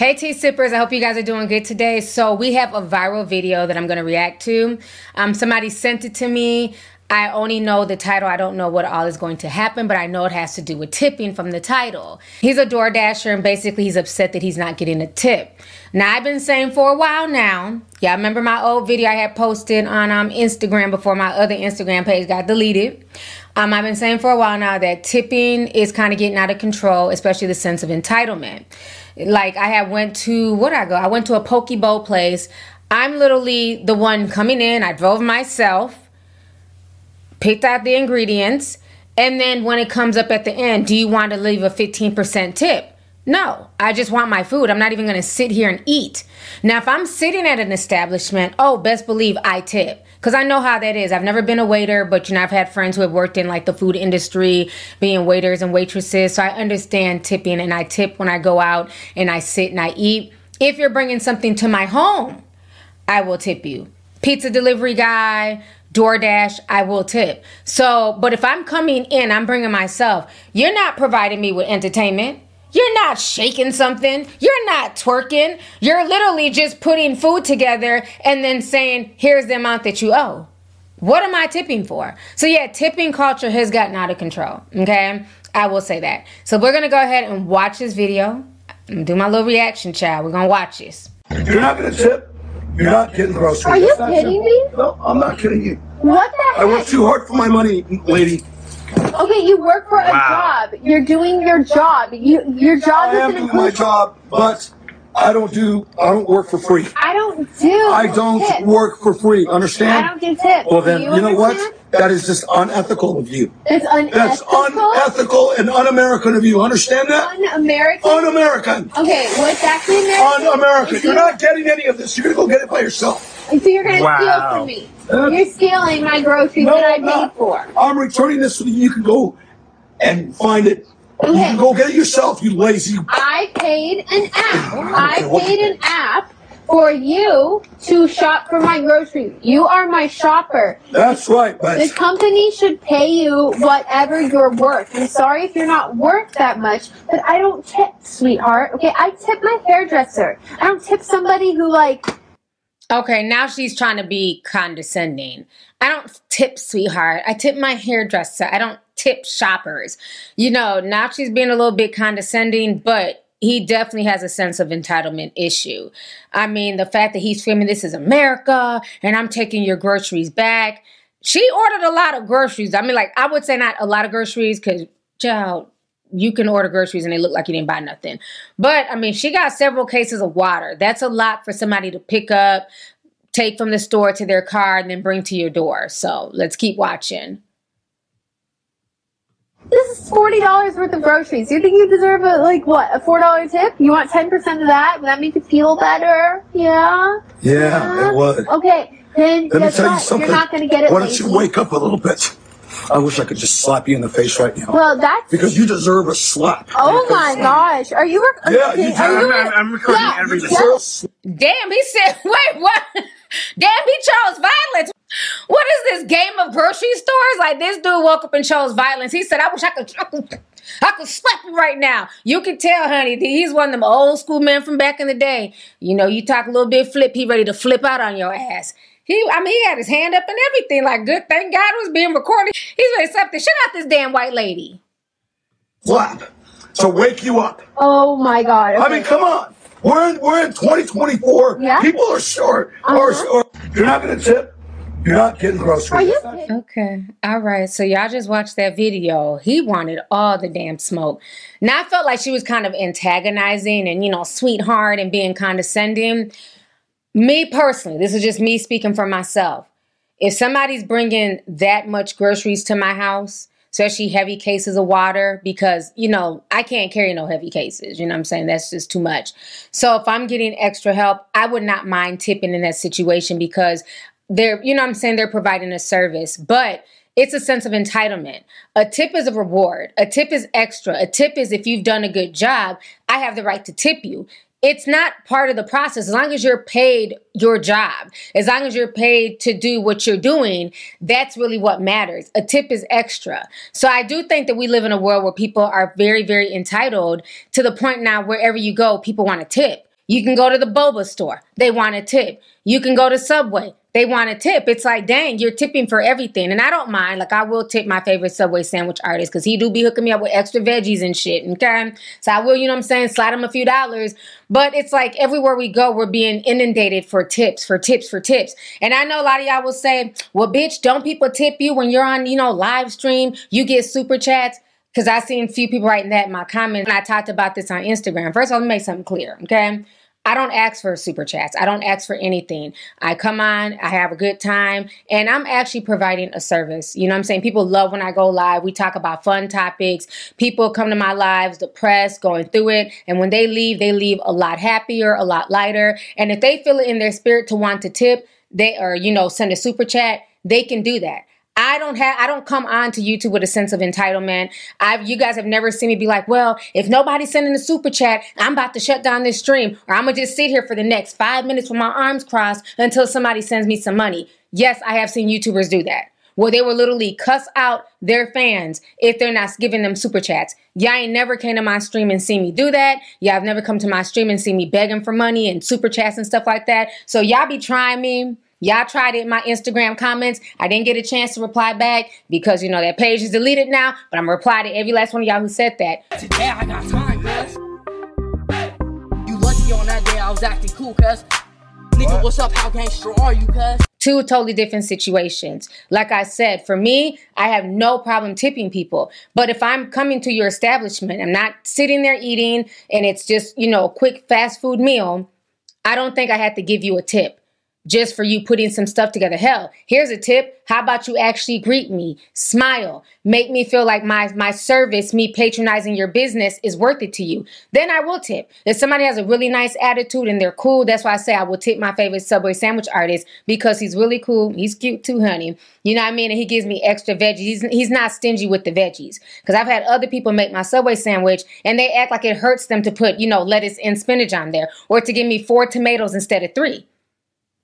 Hey tea sippers, I hope you guys are doing good today. So we have a viral video that I'm gonna react to. Um, somebody sent it to me. I only know the title. I don't know what all is going to happen, but I know it has to do with tipping from the title. He's a door dasher and basically he's upset that he's not getting a tip. Now I've been saying for a while now, y'all remember my old video I had posted on um, Instagram before my other Instagram page got deleted. Um, I've been saying for a while now that tipping is kind of getting out of control, especially the sense of entitlement. Like I had went to, what I go? I went to a poke bowl place. I'm literally the one coming in. I drove myself picked out the ingredients, and then when it comes up at the end, do you want to leave a 15% tip? No, I just want my food. I'm not even to sit here and eat. Now, if I'm sitting at an establishment, oh, best believe I tip. Because I know how that is. I've never been a waiter, but you know, I've had friends who have worked in like the food industry, being waiters and waitresses. So I understand tipping and I tip when I go out and I sit and I eat. If you're bringing something to my home, I will tip you. Pizza delivery guy, DoorDash, I will tip. So, but if I'm coming in, I'm bringing myself, you're not providing me with entertainment. You're not shaking something. You're not twerking. You're literally just putting food together and then saying, here's the amount that you owe. What am I tipping for? So, yeah, tipping culture has gotten out of control. Okay. I will say that. So, we're going to go ahead and watch this video. do my little reaction, child. We're going to watch this. You're not going to tip. You're not getting groceries. Are you kidding simple. me? No, I'm not kidding you. What the I work too hard for my money, lady. Okay, you work for a job. You're doing your job. You your job is I am doesn't doing my job, but I don't do. I don't work for free. I don't do. I don't tips. work for free. Understand? I don't do tips. Well, Do then you, know what? That is just unethical of you. It's unethical. That's unethical. unethical and un-American of you. Understand that? Un-American. Un-American. okay, what's actually American? Un-American. You're not getting any of this. You're gonna go get it by yourself. So you're gonna Wow. steal from me. You're stealing my groceries No, that I I'm not. paid for. I'm returning this so that you can go and find it. You Okay. can go get it yourself, you lazy. I paid an app. I paid an app for you to shop for my groceries. You are my shopper. That's right, but The company should pay you whatever you're worth. I'm sorry if you're not worth that much, but I don't tip, sweetheart. Okay, I tip my hairdresser. I don't tip somebody who like Okay, now she's trying to be condescending. I don't tip, sweetheart. I tip my hairdresser. I don't tip shoppers. You know, now she's being a little bit condescending, but he definitely has a sense of entitlement issue. I mean, the fact that he's screaming, This is America, and I'm taking your groceries back. She ordered a lot of groceries. I mean, like, I would say not a lot of groceries because, child, you can order groceries and they look like you didn't buy nothing. But I mean, she got several cases of water. That's a lot for somebody to pick up, take from the store to their car, and then bring to your door. So let's keep watching. this is forty dollars worth of groceries. You think you deserve a like what a four dollar tip? You want ten percent of that? Would that make you feel better? Yeah. yeah, it would. Okay, then Let me guess tell you something. You're not gonna get it. Why don't lazy. you wake up a little bit? I wish I could just slap you in the face right now. Well, that's. Because you deserve a slap. Oh my gosh! Are you? Rec- Yeah, you are do. you I'm, I'm recording Yeah, everything. You deserve a slap. Damn, he said, wait, what? Damn, he chose violence. What is this game of grocery stores? Like this dude woke up and chose violence. He said, I wish I could, I could, slap you right now. You can tell, honey, that he's one of them old school men from back in the day. You know, you talk a little bit flip, he ready to flip out on your ass. He, I mean, he had his hand up and everything. Like, good, thank God it was being recorded. He's ready to slap the shit out this damn white lady. slap to wake you up. Oh my god! I mean, come on. We're in, we're in 2024. Yeah. People are short. Are Uh-huh. short. You're not going to tip. You're not getting groceries. Are you? Okay. All right. So y'all just watched that video. He wanted all the damn smoke. Now I felt like she was kind of antagonizing and, you know, sweetheart and being condescending. Me personally, this is just me speaking for myself. If somebody's bringing that much groceries to my house, especially heavy cases of water, because, you know, I can't carry no heavy cases. You know what I'm saying? That's just too much. So if I'm getting extra help, I would not mind tipping in that situation because they're, you know I'm saying, they're providing a service. But it's a sense of entitlement. A tip is a reward. A tip is extra. A tip is if you've done a good job, I have the right to tip you it's not part of the process. As long as you're paid your job, as long as you're paid to do what you're doing, that's really what matters. A tip is extra. So I do think that we live in a world where people are very, very entitled to the point now wherever you go, people want a tip. You can go to the boba store, they want a tip. You can go to Subway, they want a tip. It's like, dang, you're tipping for everything. And I don't mind. Like, I will tip my favorite Subway sandwich artist because he do be hooking me up with extra veggies and shit. Okay. So I will, you know what I'm saying, slide him a few dollars. But it's like everywhere we go, we're being inundated for tips, for tips, for tips. And I know a lot of y'all will say, well, bitch, don't people tip you when you're on, you know, live stream? You get super chats. Because I seen a few people writing that in my comments. And I talked about this on Instagram. First, of all, let me make something clear, okay? I don't ask for super chats. I don't ask for anything. I come on, I have a good time, and I'm actually providing a service. You know I'm saying? People love when I go live. We talk about fun topics. People come to my lives depressed, going through it, and when they leave, they leave a lot happier, a lot lighter. And if they feel it in their spirit to want to tip, they or you know, send a super chat, they can do that. I don't have I don't come on to YouTube with a sense of entitlement. I've you guys have never seen me be like, well, if nobody's sending a super chat, I'm about to shut down this stream, or I'm gonna just sit here for the next five minutes with my arms crossed until somebody sends me some money. Yes, I have seen YouTubers do that. Where they will literally cuss out their fans if they're not giving them super chats. Y'all ain't never came to my stream and seen me do that. Y'all have never come to my stream and seen me begging for money and super chats and stuff like that. So y'all be trying me Y'all tried it in my Instagram comments. I didn't get a chance to reply back because, you know, that page is deleted now, but I'm going to reply to every last one of y'all who said that. Today I got time, cuz. You lucky on that day I was acting cool, cuz. Nigga, what's up? How gangster are you, cuz? Two totally different situations. Like I said, for me, I have no problem tipping people. But if I'm coming to your establishment, I'm not sitting there eating and it's just, you know, a quick fast food meal, I don't think I have to give you a tip just for you putting some stuff together. Hell, here's a tip. How about you actually greet me, smile, make me feel like my my service, me patronizing your business is worth it to you. Then I will tip. If somebody has a really nice attitude and they're cool, that's why I say I will tip my favorite Subway sandwich artist because he's really cool. He's cute too, honey. You know what I mean? And he gives me extra veggies. He's, he's not stingy with the veggies. Because I've had other people make my Subway sandwich and they act like it hurts them to put, you know, lettuce and spinach on there or to give me four tomatoes instead of three.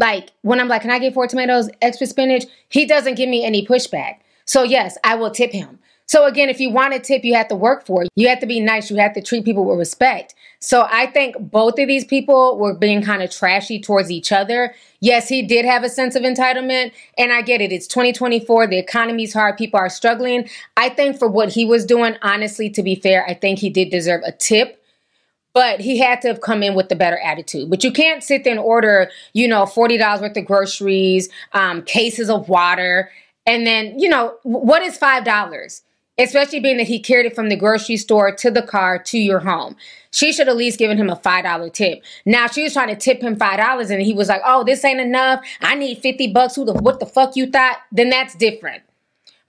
Like when I'm like, can I get four tomatoes, extra spinach? He doesn't give me any pushback. So yes, I will tip him. So again, if you want a tip, you have to work for it. You have to be nice. You have to treat people with respect. So I think both of these people were being kind of trashy towards each other. Yes, he did have a sense of entitlement, and I get it. It's 2024. The economy's hard. People are struggling. I think for what he was doing, honestly, to be fair, I think he did deserve a tip but he had to have come in with the better attitude. But you can't sit there and order, you know, $40 worth of groceries, um, cases of water, and then, you know, what is $5? Especially being that he carried it from the grocery store to the car to your home. She should at least given him a $5 tip. Now she was trying to tip him $5 and he was like, oh, this ain't enough. I need 50 bucks. Who the, what the fuck you thought? Then that's different.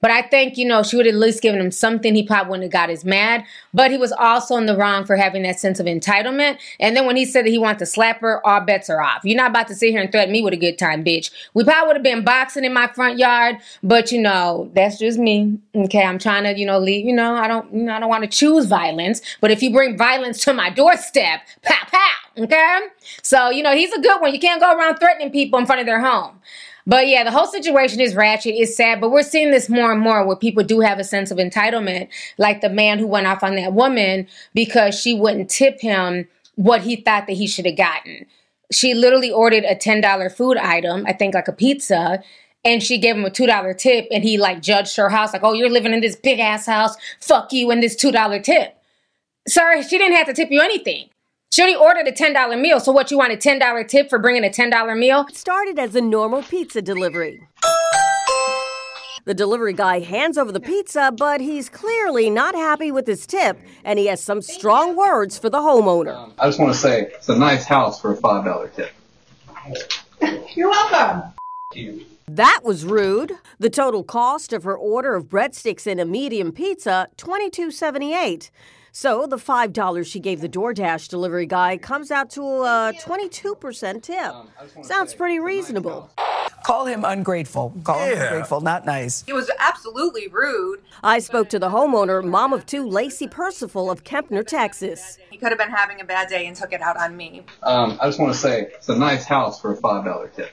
But I think, you know, she would at least given him something. He probably wouldn't have got as mad. But he was also in the wrong for having that sense of entitlement. And then when he said that he wanted to slap her, all bets are off. You're not about to sit here and threaten me with a good time, bitch. We probably would have been boxing in my front yard, but you know, that's just me. Okay, I'm trying to, you know, leave, you know, I don't you know, I don't want to choose violence. But if you bring violence to my doorstep, pow pow. Okay? So, you know, he's a good one. You can't go around threatening people in front of their home. But yeah, the whole situation is ratchet. It's sad, but we're seeing this more and more where people do have a sense of entitlement, like the man who went off on that woman because she wouldn't tip him what he thought that he should have gotten. She literally ordered a $10 food item, I think like a pizza, and she gave him a $2 tip and he like judged her house like, "Oh, you're living in this big ass house. Fuck you and this $2 tip." Sir, she didn't have to tip you anything. She only ordered a $10 meal, so what, you want a $10 tip for bringing a $10 meal? It started as a normal pizza delivery. The delivery guy hands over the pizza, but he's clearly not happy with his tip, and he has some strong words for the homeowner. I just want to say it's a nice house for a $5 tip. You're welcome. That was rude. The total cost of her order of breadsticks and a medium pizza, $22.78. So the $5 she gave the DoorDash delivery guy comes out to a 22% tip. Sounds pretty reasonable. Call him ungrateful. Call him ungrateful, not nice. It was absolutely rude. I spoke to the homeowner, mom of two, Lacey Percival of Kempner, Texas. He could have been having a bad day and took it out on me. Um, I just want to say it's a nice house for a five dollar tip.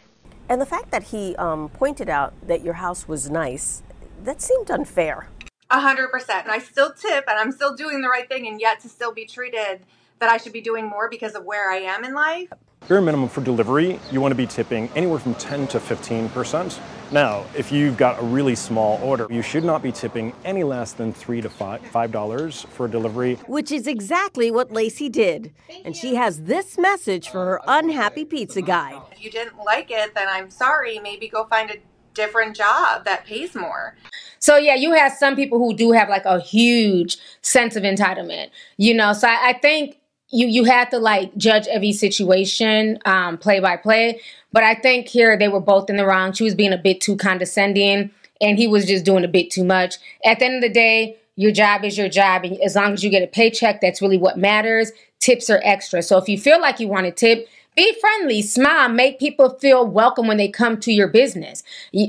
And the fact that he um, pointed out that your house was nice, that seemed unfair. A hundred percent. And I still tip and I'm still doing the right thing and yet to still be treated that I should be doing more because of where I am in life. Bare minimum for delivery, you want to be tipping anywhere from 10 to 15%. Now, if you've got a really small order, you should not be tipping any less than three to five five dollars for a delivery. Which is exactly what Lacey did. And she has this message for her unhappy pizza guy. If you didn't like it, then I'm sorry. Maybe go find a different job that pays more. So yeah, you have some people who do have like a huge sense of entitlement, you know. So I, I think you you have to like judge every situation um, play by play. But I think here they were both in the wrong. She was being a bit too condescending, and he was just doing a bit too much. At the end of the day, your job is your job, and as long as you get a paycheck, that's really what matters. Tips are extra. So if you feel like you want a tip, be friendly, smile, make people feel welcome when they come to your business.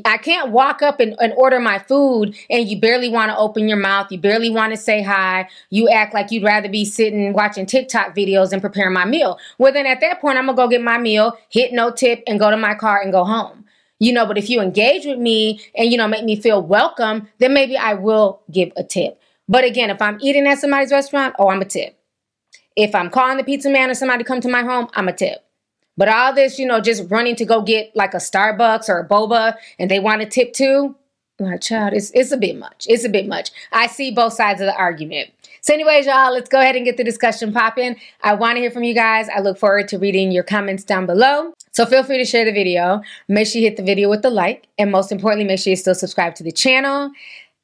I can't walk up and, and order my food and you barely want to open your mouth. You barely want to say hi. You act like you'd rather be sitting watching TikTok videos and preparing my meal. Well, then at that point, I'm going to go get my meal, hit no tip, and go to my car and go home. You know, but if you engage with me and, you know, make me feel welcome, then maybe I will give a tip. But again, if I'm eating at somebody's restaurant, oh, I'm a tip. If I'm calling the pizza man or somebody come to my home, I'm a tip. But all this, you know, just running to go get like a Starbucks or a boba and they want to tip too, my child, it's, it's a bit much. It's a bit much. I see both sides of the argument. So, anyways, y'all, let's go ahead and get the discussion popping. I want to hear from you guys. I look forward to reading your comments down below. So, feel free to share the video. Make sure you hit the video with the like. And most importantly, make sure you still subscribe to the channel.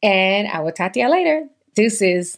And I will talk to y'all later. Deuces.